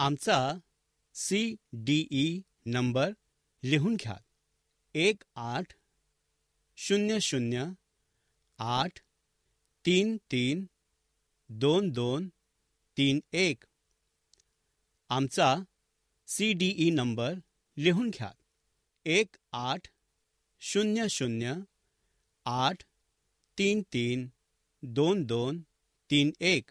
आमचा C D E number लिहून घ्या. एक आठ शून्य शून्य आठ तीन तीन दोन दोन तीन एक. आमचा सी डी ई नंबर लिहून घ्या. एक आठ शून्य शून्य आठ तीन तीन दोन दोन तीन एक.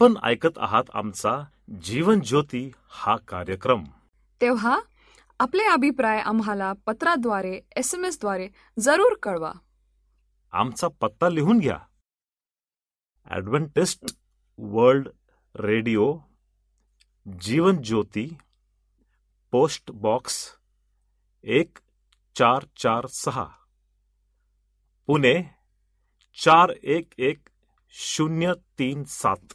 आपण ऐकत आहात आमचा जीवन ज्योती हा कार्यक्रम. तेव्हा आपले अभिप्राय आम्हाला पत्राद्वारे एस एमद्वारे जरूर कळवा. आमचा पत्ता लिहून घ्या. Adventist World Radio Jeevan Jyoti post box एक चार चार सहा पुणे चार एक एक शून्य तीन सात.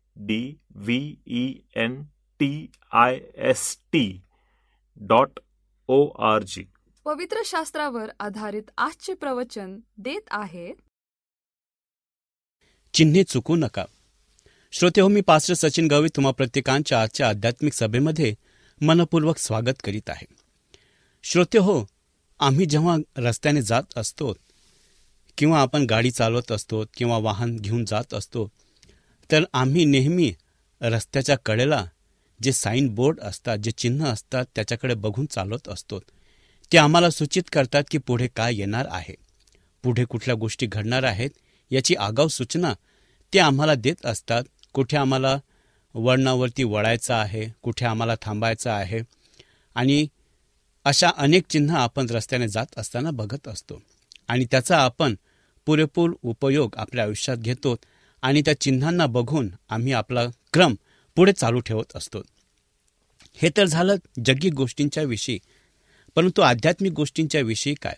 D V E N T I S T dot O R G पवित्र शास्त्रावर आधारित आजचे प्रवचन देत आहेत चिन्हे चुकू नका. श्रोते हो मी पास्टर सचिन गवळी तुम्हा प्रत्येकांच्या आजच्या आध्यात्मिक सभेमध्ये मनपूर्वक स्वागत करीत आहे. श्रोते हो आम्ही जेव्हा रस्त्याने जात असतो किंवा आपण गाडी चालवत असतो किंवा वाहन घेऊन जात असतो तर आम्ही नेहमी रस्त्याच्या कडेला जे साईन बोर्ड असतात जे चिन्ह असतात त्याच्याकडे बघून चालवत असतो. ते आम्हाला सूचित करतात की पुढे काय येणार आहे. पुढे कुठल्या गोष्टी घडणार आहेत याची आगाऊ सूचना ते आम्हाला देत असतात. कुठे आम्हाला वळणावरती वळायचं आहे कुठे आम्हाला थांबायचं आहे. आणि अशा अनेक चिन्ह आपण रस्त्याने जात असताना बघत असतो. आणि त्याचा आपण पुरेपूर उपयोग आपल्या आयुष्यात घेतो. आणि त्या चिन्हांना बघून आम्ही आपला क्रम पुढे चालू ठेवत असतो. हे तर झालं जगिक गोष्टींच्या विषयी. परंतु आध्यात्मिक गोष्टींच्या विषयी काय?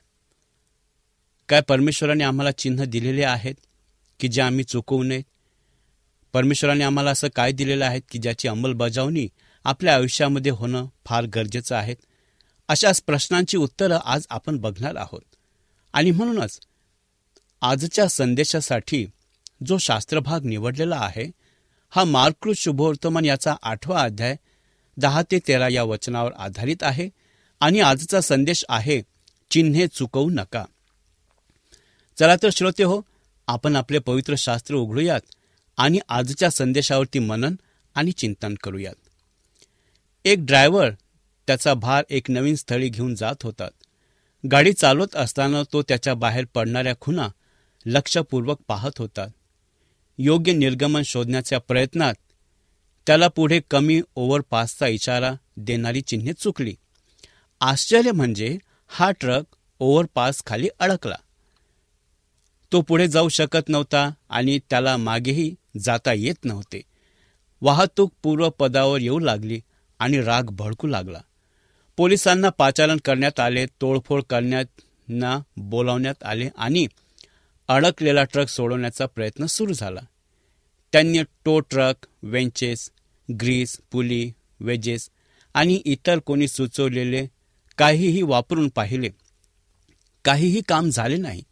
काय परमेश्वराने आम्हाला चिन्ह दिलेले आहेत की जे आम्ही चुकवू नयेत परमेश्वराने आम्हाला असं काय दिलेलं आहे की ज्याची अंमलबजावणी आपल्या आयुष्यामध्ये होणं फार गरजेचं आहे? अशाच प्रश्नांची उत्तरं आज आपण बघणार आहोत. आणि म्हणूनच आजच्या संदेशासाठी जो शास्त्रभाग निवडलेला आहे हा मार्कृत शुभवर्तमान याचा आठवा अध्याय दहा ते तेरा या वचनावर आधारित आहे आणि आजचा संदेश आहे चिन्हे चुकवू नका. चला तर श्रोते हो आपण आपले पवित्र शास्त्र उघडूयात आणि आजच्या संदेशावरती मनन आणि चिंतन करूयात. एक ड्रायव्हर त्याचा भार एक नवीन स्थळी घेऊन जात होता. गाडी चालवत असताना तो त्याच्या बाहेर पडणाऱ्या खुणा लक्षपूर्वक पाहत होता. योग्य निर्गमन शोधण्याच्या प्रयत्नात त्याला पुढे कमी ओव्हरपासचा इशारा देणारी चिन्हे चुकली. आश्चर्य म्हणजे हा ट्रक ओव्हरपास खाली अडकला. तो पुढे जाऊ शकत नव्हता आणि त्याला मागेही जाता येत नव्हते. वाहतूक पूर्वपदावर येऊ लागली आणि राग भडकू लागला. पोलिसांना पाचारण करण्यात आले तोडफोड करण्याना बोलावण्यात आले आणि अडकलेला ट्रक सोडवण्याचा प्रयत्न सुरू झाला. त्यांनी tow truck winches grease pulley wedges आणि इतर कोणी सुचवलेले काहीही वापरून पाहिले. काहीही काम झाले नाही.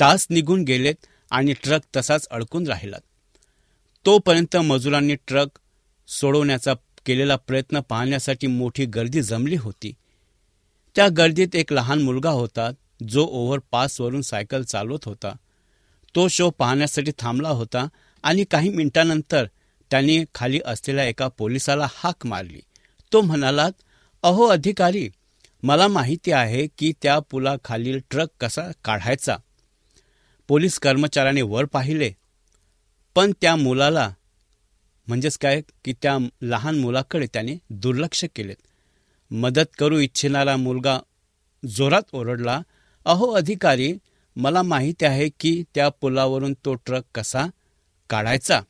तास निघून गेलेत आणि ट्रक तसाच अडकून राहिला. तोपर्यंत मजुरांनी ट्रक सोडवण्याचा केलेला प्रयत्न पाहण्यासाठी मोठी गर्दी जमली होती. त्या गर्दीत एक लहान मुलगा होता जो ओव्हरपासवरून सायकल चालवत होता. तो शो पाहण्यासाठी थांबला होता आणि काही मिनिटांनंतर त्याने खाली असलेल्या एका पोलिसाला हाक मारली. तो म्हणाला अहो अधिकारी मला माहिती आहे की त्या पुलाखालील ट्रक कसा काढायचा. पोलीस कर्मचाऱ्याने वर पाहिले. पण त्या मुलाला म्हणजेच काय की त्या लहान मुलाकडे त्याने दुर्लक्ष केले. मदत करू इच्छिणारा मुलगा जोरात ओरडला अहो अधिकारी मला माहिती आहे की त्या पुलावरून तो ट्रक कसा काढायचा.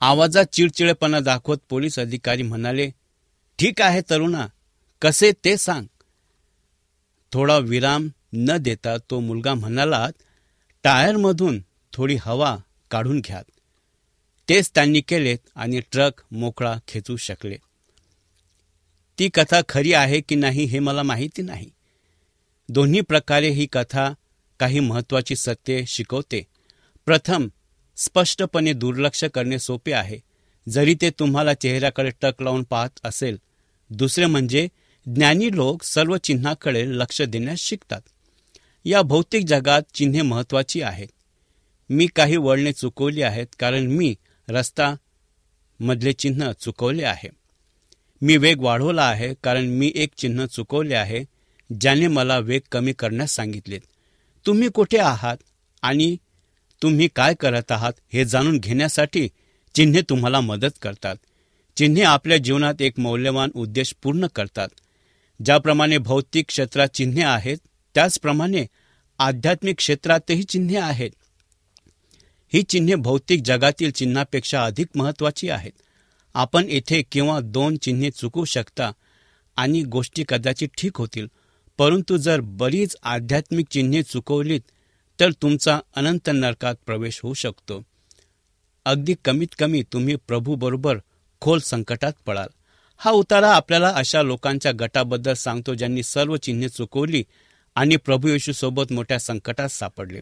आवाजात चिडचिडेपणा दाखवत पोलीस अधिकारी म्हणाले ठीक आहे तरुणा कसे ते सांग. थोडा विराम न देता तो मुलगा म्हणाला टायरमधून थोडी हवा काढून घ्या तेच त्यांनी केलेत आणि ट्रक मोकळा खेचू शकले. ती कथा खरी आहे की नाही हे मला माहिती नाही. दोन्ही प्रकारे ही कथा काही महत्वाची सत्ये शिकवते. प्रथम स्पष्टपणे दुर्लक्ष करणे सोपे आहे. जरी ते तुम्हाला चेहऱ्याकडे टक लावून पाहत असेल दुसरे म्हणजे ज्ञानी लोक सर्व चिन्हाकडे लक्ष देण्यास शिकतात. या भौतिक जगात चिन्हे महत्वाची आहेत. मी काही वळणे चुकवली आहेत कारण मी रस्ता मधले चिन्ह चुकवले आहे. मी वेग वाढवला आहे कारण मी एक चिन्ह चुकवले आहे. ज्याने मला वेग कमी करण्यास सांगितले तुम्ही कुठे आहात आणि तुम्ही काय करत आहात हे जाणून घेण्यासाठी चिन्हे तुम्हाला मदत करतात. चिन्हे आपल्या जीवनात एक मौल्यवान उद्देश पूर्ण करतात. ज्याप्रमाणे भौतिक क्षेत्रात चिन्हे आहेत त्याचप्रमाणे आध्यात्मिक क्षेत्रातही चिन्हे आहेत. ही चिन्हे भौतिक जगातील चिन्हापेक्षा अधिक महत्वाची आहेत. आपण येथे किंवा दोन चिन्हे चुकू शकता आणि गोष्टी कदाचित ठीक होतील. परंतु जर बरीच आध्यात्मिक चिन्हे चुकवलीत तर तुमचा अनंत नरकात प्रवेश होऊ शकतो. अगदी कमीत कमी तुम्ही प्रभूबरोबर खोल संकटात पडाल. हा उतारा आपल्याला अशा लोकांच्या गटाबद्दल सांगतो ज्यांनी सर्व चिन्हे चुकवली आणि प्रभू येशूसोबत मोठ्या संकटात सापडले.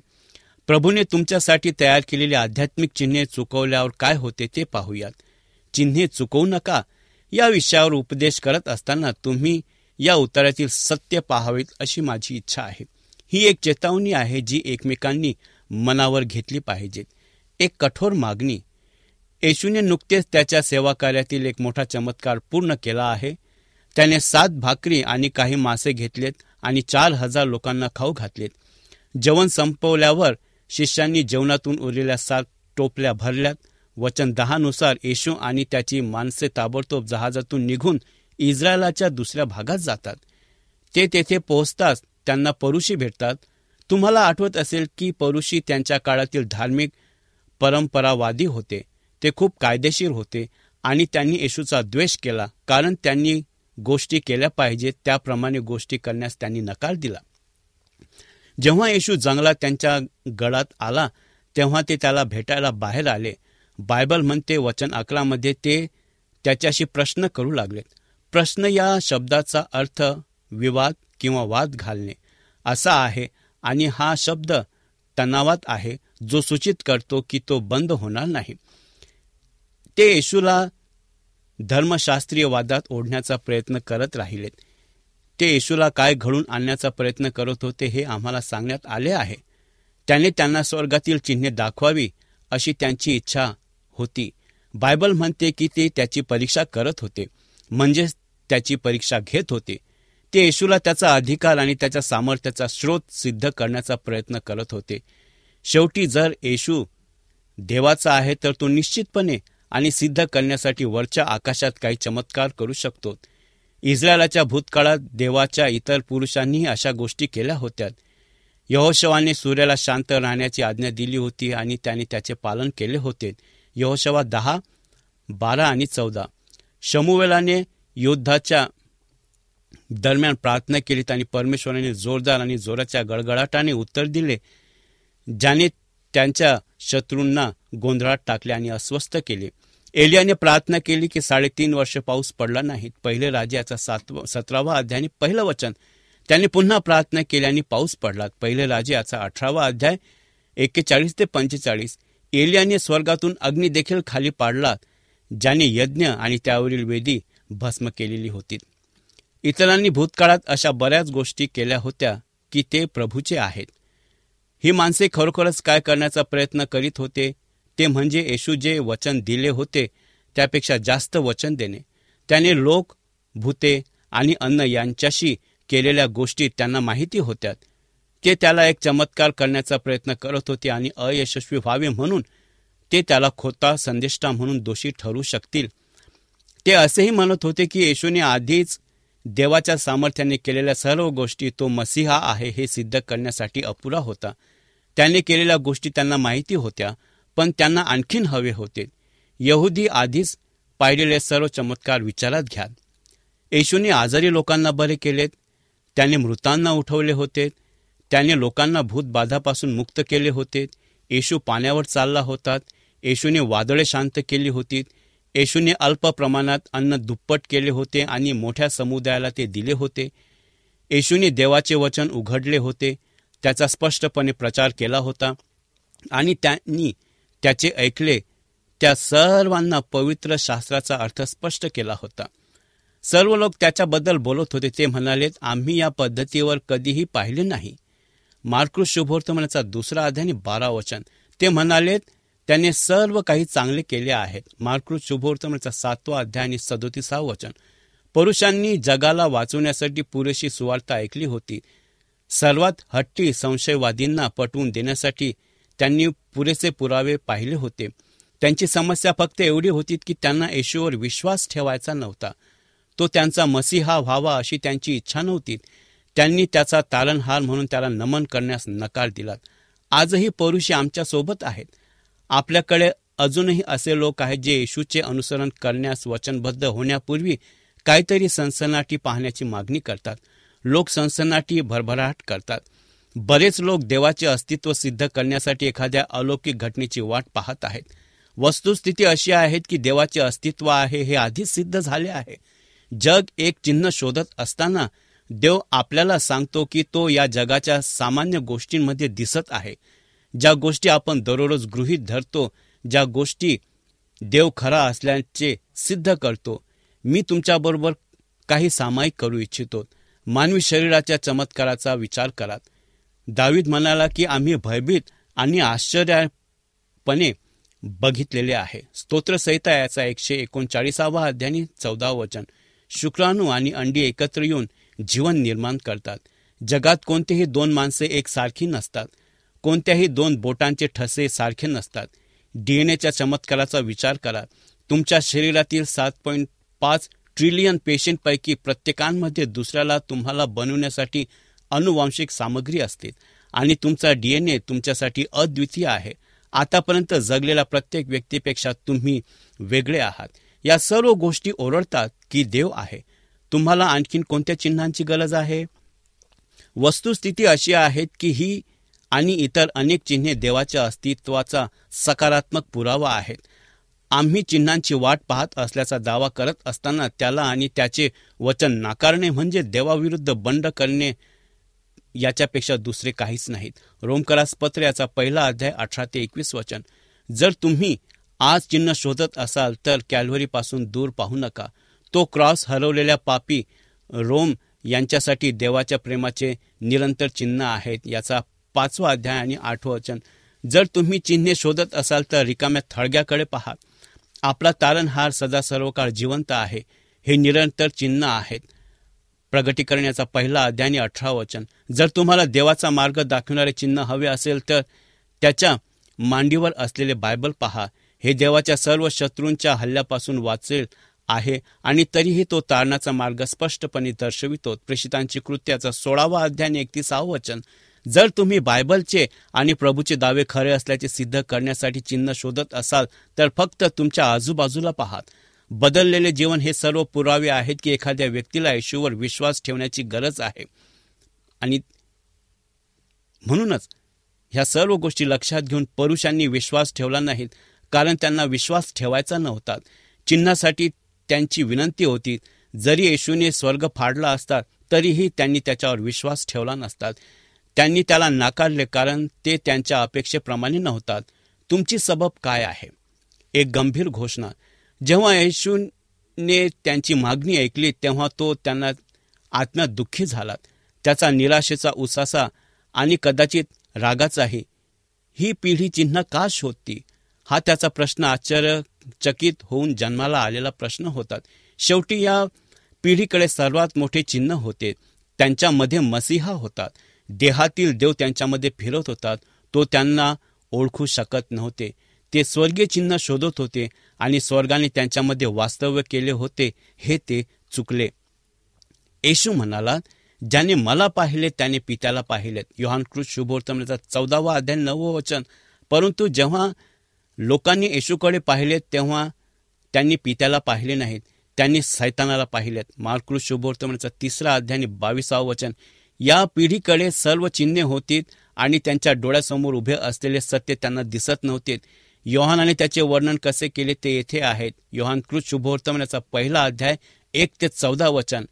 प्रभूने तुमच्यासाठी तयार केलेली आध्यात्मिक चिन्हे चुकवल्यावर काय होते ते पाहूयात. चिन्हे चुकवू नका. या विषयावर उपदेश करत असताना तुम्ही या उतारातील सत्य पाहावेत अशी माझी इच्छा आहे. ही एक चेतावणी आहे जी एकमेकांनी मनावर घेतली पाहिजे. एक कठोर मागणी. येशूने नुकतेच त्याच्या सेवा कार्यातील एक मोठा चमत्कार पूर्ण केला आहे. त्याने सात भाकरी आणि काही मासे घेतलेत आणि चार हजार लोकांना खाऊ घातलेत. जेवण संपवल्यावर शिष्यांनी जेवणातून उरलेल्या सात टोपल्या भरल्यात. वचन दहानुसार येशू आणि त्याची माणसे ताबडतोब जहाजातून निघून इस्रायलाच्या दुसऱ्या भागात जातात. ते तेथे पोहोचताच त्यांना परुषी भेटतात. तुम्हाला आठवत असेल की परुषी त्यांच्या काळातील धार्मिक परंपरावादी होते. ते खूप कायदेशीर होते आणि त्यांनी येशूचा द्वेष केला कारण त्यांनी गोष्टी केल्या पाहिजे त्याप्रमाणे गोष्टी करण्यास त्यांनी नकार दिला. जेव्हा येशू जंगलात त्यांच्या गडात आला तेव्हा ते त्याला भेटायला बाहेर आले. बायबल म्हणते वचन अकरामध्ये ते त्याच्याशी प्रश्न करू लागलेत. प्रश्न या शब्दाचा अर्थ विवाद किंवा वाद घालणे असा आहे आणि हा शब्द तणावात आहे जो सूचित करतो की तो बंद होणार नाही. ते येशूला धर्मशास्त्रीय वादात ओढण्याचा प्रयत्न करत राहिलेत ते येशूला काय घडून आणण्याचा प्रयत्न करत होते हे आम्हाला सांगण्यात आले आहे. त्याने त्यांना स्वर्गातील चिन्हे दाखवावी अशी त्यांची इच्छा होती. बायबल म्हणते की ते त्याची परीक्षा करत होते. म्हणजेच त्याची परीक्षा घेत होते. ते येशूला त्याचा अधिकार आणि त्याच्या सामर्थ्याचा स्रोत सिद्ध करण्याचा प्रयत्न करत होते. शेवटी जर येशू देवाचा आहे तर तो निश्चितपणे आणि सिद्ध करण्यासाठी वरच्या आकाशात काही चमत्कार करू शकतो. इस्रायलाच्या भूतकाळात देवाच्या इतर पुरुषांनीही अशा गोष्टी केल्या होत्या. यहोशवाने सूर्याला शांत राहण्याची आज्ञा दिली होती आणि त्याने त्याचे पालन केले होते. यहोशवा दहा बारा आणि चौदा. शमुवेलाने युद्धाच्या दरम्यान प्रार्थना केली आणि परमेश्वराने जोरदार आणि जोराच्या गडगडाटाने उत्तर दिले ज्याने त्यांच्या शत्रूंना गोंधळात टाकले आणि अस्वस्थ केले. एलियाने प्रार्थना केली की साडेतीन वर्ष पाऊस पडला नाही. पहिले राज्याचा सातवा सतरावा अध्याय आणि पहिलं वचन. त्याने पुन्हा प्रार्थना केली आणि पाऊस पडला. पहिले राजे याचा अठरावा अध्याय एक्केचाळीस ते पंचेचाळीस. एलियाने स्वर्गातून अग्नी देखील खाली पाडला ज्याने यज्ञ आणि त्यावरील वेदी भस्म केलेली होती. इतरांनी भूतकाळात अशा बऱ्याच गोष्टी केल्या होत्या की ते प्रभूचे आहेत. ही माणसे खरोखरच काय करण्याचा प्रयत्न करीत होते ते म्हणजे येशू जे वचन दिले होते त्यापेक्षा जास्त वचन देणे. त्याने लोक भूते आणि अन्न यांच्याशी केलेल्या गोष्टी त्यांना माहिती होत्या ते त्याला एक चमत्कार करण्याचा प्रयत्न करत होते आणि अयशस्वी व्हावे म्हणून ते त्याला खोता संदेष्टा म्हणून दोषी ठरू शकतील. ते असेही म्हणत होते की येशूने आधीच देवाच्या सामर्थ्याने केलेल्या सर्व गोष्टी तो मसीहा आहे हे सिद्ध करण्यासाठी अपुरा होता. त्याने केलेल्या गोष्टी त्यांना माहिती होत्या पण त्यांना आणखीन हवे होते. यहुदी आधीच पाहिलेले सर्व चमत्कार विचारात घ्या येशूने आजारी लोकांना बरे केलेत त्याने मृतांना उठवले होते त्याने लोकांना भूतबाधापासून मुक्त केले होते येशू पाण्यावर चालला होता येशूने वादळे शांत केली होती येशूने अल्प प्रमाणात अन्न दुप्पट केले होते आणि मोठ्या समुदायाला ते दिले होते. येशूने देवाचे वचन उघडले होते. त्याचा स्पष्टपणे प्रचार केला होता आणि त्यांनी त्याचे ऐकले. त्या सर्वांना पवित्र शास्त्राचा अर्थ स्पष्ट केला होता. सर्व लोक त्याच्याबद्दल बोलत होते. ते म्हणाले आम्ही या पद्धतीवर कधीही पाहिले नाही. मार्कृस शुभोर्तमनाचा दुसरा अध्याय बारा वचन. ते म्हणालेत त्याने सर्व काही चांगले केले आहेत मार्कृत शुभोर्तमचा सातवा अध्याय आणि सदोतीसावं वचन. पुरुषांनी जगाला वाचवण्यासाठी पुरेशी सुवार्ता ऐकली होती. सर्वात हट्टी संशयवादींना पटवून देण्यासाठी त्यांनी पुरेसे पुरावे पाहिले होते. त्यांची समस्या फक्त एवढी होती की त्यांना येशूवर विश्वास ठेवायचा नव्हता. तो त्यांचा मसीहा व्हावा अशी त्यांची इच्छा नव्हती. त्यांनी त्याचा तारणहार म्हणून त्याला नमन करण्यास नकार दिला. आजही पौरुषी आमच्यासोबत आहेत. आपल्याकडे अजूनही असे लोक आहेत जे येशूचे अनुसरण करण्यास वचनबद्ध होण्यापूर्वी काहीतरी सनसनाटी पाहण्याची मागणी करतात. लोक सनसनाटी भरभराट करतात. बरेच लोक देवाचे अस्तित्व सिद्ध करण्यासाठी एखाद्या अलौकिक घटनेची वाट पाहत आहेत. वस्तुस्थिती अशी आहे की देवाचे अस्तित्व आहे हे आधीच सिद्ध झाले आहे. जग एक चिन्ह शोधत असताना देव आपल्याला सांगतो की तो या जगाच्या सामान्य गोष्टींमध्ये दिसत आहे. ज्या गोष्टी आपण दररोज गृहीत धरतो ज्या गोष्टी देव खरा असल्याचे सिद्ध करतो मी तुमच्याबरोबर काही सामायिक करू इच्छितो. मानवी शरीराच्या चमत्काराचा विचार करा. दावीद म्हणाला की आम्ही भयभीत आणि आश्चर्यपणे बघितलेले आहे. स्तोत्रसहिता याचा एकशे एकोणचाळीसावा अध्यानी चौदा वचन. शुक्राणू आणि अंडी एकत्र येऊन जीवन निर्माण करतात. जगात कोणतेही दोन माणसे एकसारखी नसतात. कोणत्याही दोन बोटांचे ठसे सारखे नसतात. डीएनएच्या चमत्काराचा विचार करा. तुमच्या शरीरातील सात पॉईंट पाच ट्रिलियन पेशंटपैकी प्रत्येकांमध्ये दुसऱ्याला तुम्हाला बनवण्यासाठी अनुवांशिक सामग्री असते आणि तुमचा डीएनए तुमच्यासाठी अद्वितीय आहे. आतापर्यंत जगलेल्या प्रत्येक व्यक्तीपेक्षा तुम्ही वेगळे आहात. या सर्व गोष्टी ओरडतात की देव आहे. तुम्हाला आणखीन कोणत्या चिन्हांची गरज आहे? वस्तुस्थिती अशी आहे की ही आणि इतर अनेक चिन्हे देवाच्या अस्तित्वाचा सकारात्मक पुरावा आहेत. आम्ही चिन्हांची वाट पाहत असल्याचा दावा करत असताना त्याला आणि त्याचे वचन नाकारणे म्हणजे देवाविरुद्ध बंड करणे याच्यापेक्षा दुसरे काहीच नाहीत. रोमकरास पत्र याचा पहिला अध्याय अठरा ते एकवीस वचन. जर तुम्ही आज चिन्ह शोधत असाल तर कॅल्व्हरीपासून दूर पाहू नका. तो क्रॉस हरवलेल्या पापी रोम यांच्यासाठी देवाच्या प्रेमाचे निरंतर चिन्ह आहेत याचा पाचवा अध्याय आणि आठवं वचन. जर तुम्ही चिन्हे शोधत असाल तर रिकाम्या थळग्याकडे पहा. आपला तारणहार सदा सर्व काळ जिवंत आहे. हे निरंतर चिन्ह आहेत. प्रगटीकरण याचा पहिला अध्याय आणि अठरा वचन. जर तुम्हाला देवाचा मार्ग दाखवणारे चिन्ह हवे असेल तर त्याच्या मांडीवर असलेले बायबल पहा. हे देवाच्या सर्व शत्रूंच्या हल्ल्यापासून वाचेल आहे आणि तरीही तो तारणाचा मार्ग स्पष्टपणे दर्शवितो. प्रेषितांची कृत्याचा सोळावा अध्याय एकतीसावं वचन. जर तुम्ही बायबलचे आणि प्रभूचे दावे खरे असल्याचे सिद्ध करण्यासाठी चिन्ह शोधत असाल तर फक्त तुमच्या आजूबाजूला पाहात. बदललेले जीवन हे सर्व पुरावे आहेत की एखाद्या व्यक्तीला येशूवर विश्वास ठेवण्याची गरज आहे. आणि म्हणूनच ह्या सर्व गोष्टी लक्षात घेऊन पुरुषांनी विश्वास ठेवला नाहीत कारण त्यांना विश्वास ठेवायचा नव्हता. चिन्हासाठी त्यांची विनंती होती जरी येशूने स्वर्ग फाडला असता तरीही त्यांनी त्याच्यावर विश्वास ठेवला नसतात त्यांनी त्याला नाकारले कारण ते त्यांच्या अपेक्षेप्रमाणे नव्हतात. तुमची सबब काय आहे? एक गंभीर घोषणा. जेव्हा येशूने त्यांची मागणी ऐकली तेव्हा तो त्यांना आत्म्यात दुःखी झाला. त्याचा निराशेचा उसासा आणि कदाचित रागाचाही. ही पिढी चिन्ह का शोधती? हा त्याचा प्रश्न आश्चर्यचकित होऊन जन्माला आलेला प्रश्न होता. शेवटी या पिढीकडे सर्वात मोठे चिन्ह होते. त्यांच्यामध्ये मसीहा होतात. देहातील देव त्यांच्यामध्ये फिरत होतात. तो त्यांना ओळखू शकत नव्हते. ते स्वर्गीय चिन्ह शोधत होते आणि स्वर्गाने त्यांच्यामध्ये वास्तव्य केले होते हे ते चुकले. येशू म्हणाला ज्याने मला पाहिले त्याने पित्याला पाहिलेत. युहानकृत शुभोर्तमचा चौदावा अध्याय नववं वचन. परंतु जेव्हा लोकांनी येशूकडे पाहिले तेव्हा त्यांनी पित्याला पाहिले नाहीत. त्यांनी सैतानाला पाहिलेत. मार्कृष शुभोर्तमचा तिसरा अध्याय बावीसावं वचन. या पिढीकडे सर्व चिन्हे होती आणि त्यांच्या डोळ्यासमोर उभे असलेले सत्य त्यांना दिसत नव्हते योहानाने त्याचे वर्णन कसे केले ते येथे आहेत. योहान योहानकृत शुभवर्तमानाचा पहिला अध्याय एक ते चौदा वचन.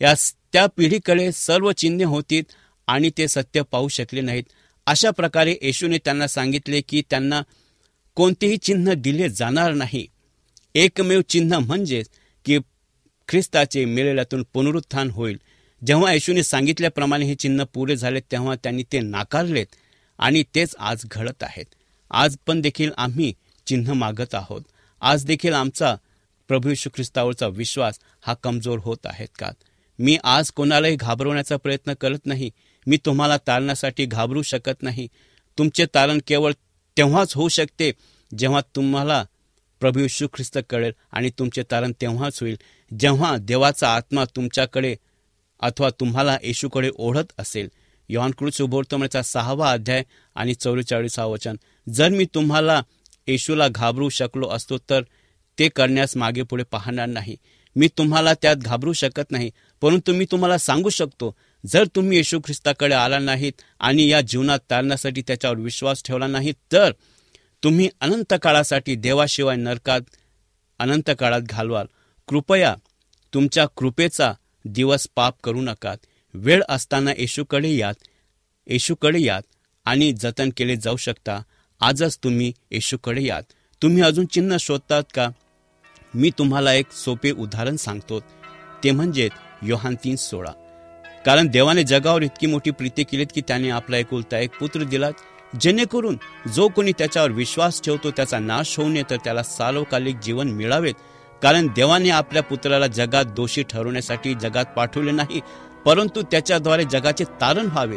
या त्या पिढीकडे सर्व चिन्हे होती आणि ते सत्य पाहू शकले नाहीत. अशा प्रकारे येशूने त्यांना सांगितले की त्यांना कोणतेही चिन्ह दिले जाणार नाही. एकमेव चिन्ह म्हणजेच की ख्रिस्ताचे मेलेल्यातून पुनरुत्थान होईल. जेव्हा येशूने सांगितल्याप्रमाणे हे चिन्ह पुरे झाले तेव्हा त्यांनी ते नाकारलेत आणि तेच आज घडत आहेत. आज पण देखील आम्ही चिन्ह मागत आहोत. आज देखील आमचा प्रभू यशू ख्रिस्तावरचा विश्वास हा कमजोर होत आहेत का? मी आज कोणालाही घाबरवण्याचा प्रयत्न करत नाही. मी तुम्हाला तारण्यासाठी घाबरू शकत नाही. तुमचे तारण केवळ तेव्हाच होऊ शकते जेव्हा तुम्हाला प्रभू यशू ख्रिस्त कळेल आणि तुमचे तारण तेव्हाच होईल. जेव्हा देवाचा आत्मा तुमच्याकडे अथवा तुम्हाला येशूकडे ओढत असेल. योहानकृत सुबोधतमचा सहावा अध्याय आणि चौवेचाळीसावं वचन. जर मी तुम्हाला येशूला घाबरू शकलो असतो तर ते करण्यास मागे पुढे पाहणार नाही. मी तुम्हाला त्यात घाबरू शकत नाही परंतु मी तुम्हाला सांगू शकतो जर तुम्ही येशू ख्रिस्ताकडे आला नाहीत आणि या जीवनात तारण्यासाठी त्याच्यावर विश्वास ठेवला नाही तर तुम्ही अनंत काळासाठी देवाशिवाय नरकात अनंत काळात घालवाल. कृपया तुमच्या कृपेचा दिवस पाप करू नकात. वेळ असताना येशूकडे यात येशूकडे यात आणि जतन केले जाऊ शकता. आजच तुम्ही येशूकडे यात. तुम्ही अजून चिन्ह शोधतात का? मी तुम्हाला एक सोपे उदाहरण सांगतो. ते म्हणजे योहान तीन सोळा. कारण देवाने जगावर इतकी मोठी प्रीती केलीत की त्याने आपला एकुलता एक पुत्र दिलात. जेणेकरून जो कोणी त्याच्यावर विश्वास ठेवतो त्याचा नाश होऊ नये तर त्याला सार्वकालिक जीवन मिळावेत. कारण देवाने आपल्या पुत्राला जगात दोषी ठरवण्यासाठी जगात पाठवले नाही परंतु त्याच्याद्वारे जगाचे तारण व्हावे.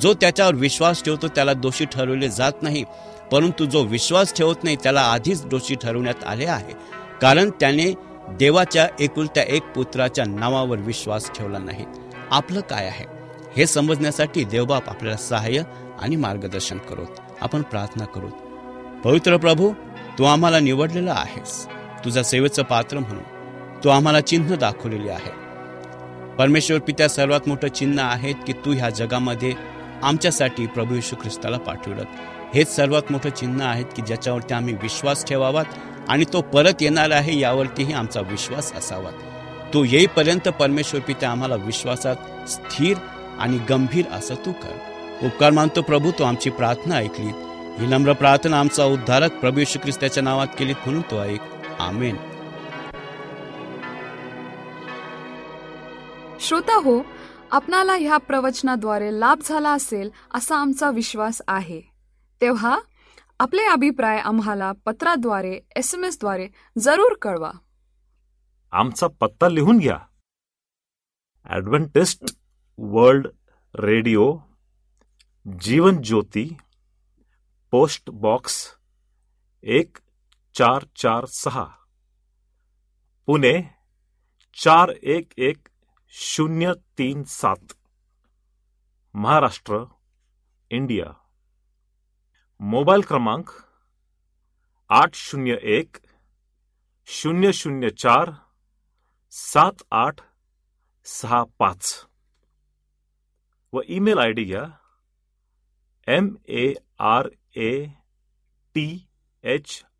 जो त्याच्यावर विश्वास ठेवतो त्याला दोषी ठरवले जात नाही परंतु जो विश्वास ठेवत नाही त्याला आधीच दोषी ठरवण्यात आले आहे. कारण त्याने देवाच्या एकुलत्या एक पुत्राच्या नावावर विश्वास ठेवला नाही. आपलं काय आहे? हे समजण्यासाठी देवबाप आपल्याला सहाय्य आणि मार्गदर्शन करोत. आपण प्रार्थना करू पवित्र प्रभू तू आम्हाला निवडलेला आहेस. तुझा सेवेचं पात्र म्हणून. तू आम्हाला चिन्ह दाखवलेले आहे. परमेश्वर पित्या सर्वात मोठं चिन्ह आहेत की तू ह्या जगामध्ये आमच्यासाठी प्रभू यशू ख्रिस्ताला पाठवलं हेच सर्वात मोठं चिन्ह आहेत की ज्याच्यावरती आम्ही विश्वास ठेवावात आणि तो परत येणार आहे यावरतीही आमचा विश्वास असावा. तो येईपर्यंत परमेश्वर पित्या आम्हाला विश्वासात स्थिर आणि गंभीर असं तू कर. उपकार मानतो प्रभू तो आमची प्रार्थना ऐकली ही नम्र प्रार्थना आमचा उद्धारक प्रभू यशू ख्रिस्ताच्या नावात केली म्हणून तो ऐक. आमेन. श्रोता हो आपणाला ह्या प्रवचनाद्वारे लाभ झाला असेल असा आमचा विश्वास आहे. तेव्हा आपले अभिप्राय आम्हाला पत्राद्वारे एस एम एसद्वारे जरूर कळवा. आमचा पत्ता लिहून घ्या. Adventist World Radio Jeevan Jyoti post box एक चार चार सहा. पुणे चार एक एक शून्य तीन सात. महाराष्ट्र इंडिया. मोबाईल क्रमांक आठ शून्य एक शून्य शून्य चार सात आठ सहा पाच. व ईमेल आय डी घ्या. M A R A T H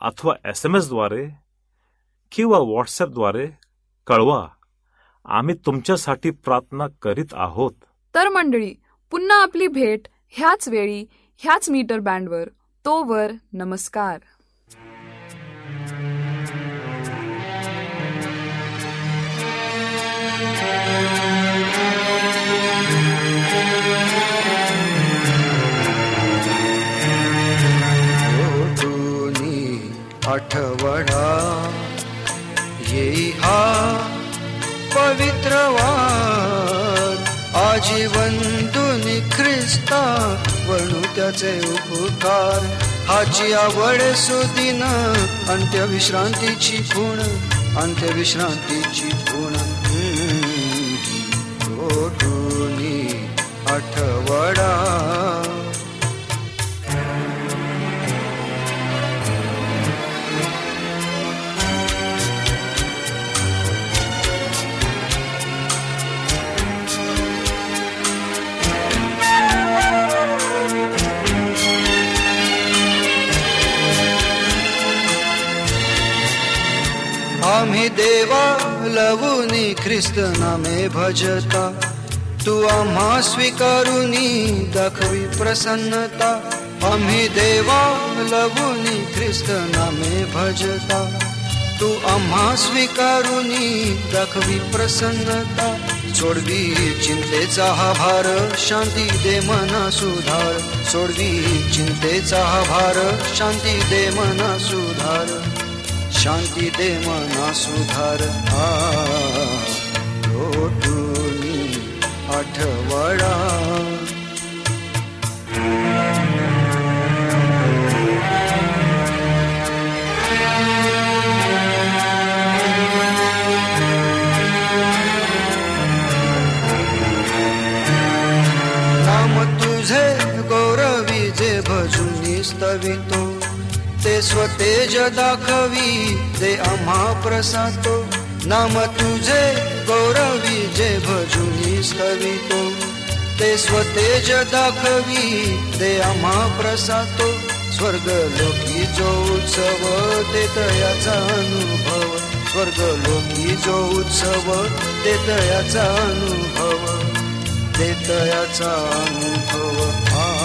अथवा एस एम एसद्वारे किंवा व्हॉट्सॲपद्वारे कळवा. आम्ही तुमच्यासाठी प्रार्थना करीत आहोत. तर मंडळी पुन्हा आपली भेट ह्याच वेळी ह्याच मीटर बँडवर तोवर नमस्कार. आठवडा येई हा पवित्र आजीवन दुनी ख्रिस्ता वणू त्याचे उपकार. हाची आवड सुदिन अंत्यविश्रांतीची खूण अंत्यविश्रांतीची खूण. देवा लवुनी ख्रिस्त नामे भजता. तू आम्हा स्वीकारुनी दाखवी प्रसन्नता. आम्ही देवा लवुनी ख्रिस्त नामे भजता. तू आम्हा स्वीकारुनी दाखवी प्रसन्नता. सोडवी चिंतेचा हा भार शांती दे मना सुधार. सोडवी चिंतेचा हा भार शांती दे मना सुधार. शांती दे मना सुधार आ लोटूनी आठवडा। नाम तुझे गौरवी जे भजुनी स्तवितो ते स्वतेज दाखवी दे आम्हा प्रसातो नाम तुझे गौरवी जे भजुनी स्तवितो ते स्वतेज दाखवी दे आम्हा प्रसातो स्वर्ग लोकी जो उत्सव ते तयाचा अनुभव. स्वर्ग लोकी जो उत्सव ते तयाचा अनुभव. देतयाचा अनुभव. हा.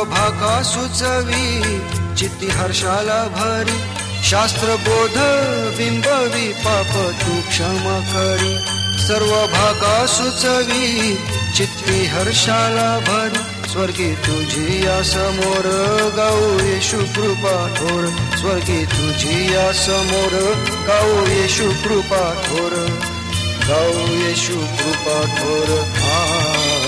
सर्व भाका सुचवी चित्ती हर्षाला भरी. शास्त्रबोध बिंबवी पाप तू क्षमा करी. सर्व भाका सुचवी चित्ती हर्षाला भरी. स्वर्गी तुझी या समोर गाऊ येशू कृपा थोर. स्वर्गी तुझी या समोर गाऊ येशू कृपा थोर. गाऊ येशू कृपा थोर. हा.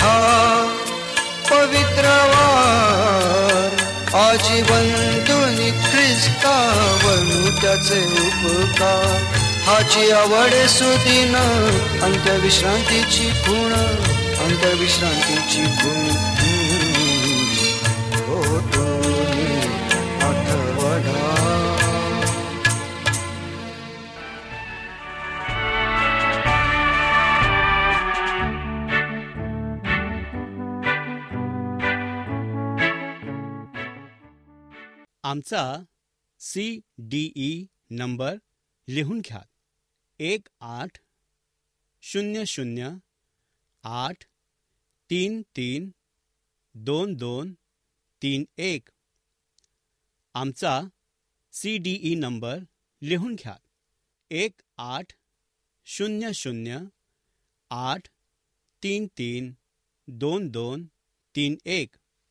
हा पवित्र वार आजीवन ख्रिस्ता बनू त्याचे उपकार. हाची आवड सुदिन अंत्यविश्रांतीची खूण अंत्यविश्रांतीची खूण. आमचा सी डी ई नंबर लिहून घ्या. एक आठ शून्य शून्य आठ तीन तीन दोन दोन तीन एक. आमचा सी डी ई नंबर लिहून घ्या. एक आठ शून्य शून्य आठ तीन तीन दोन दोन तीन एक.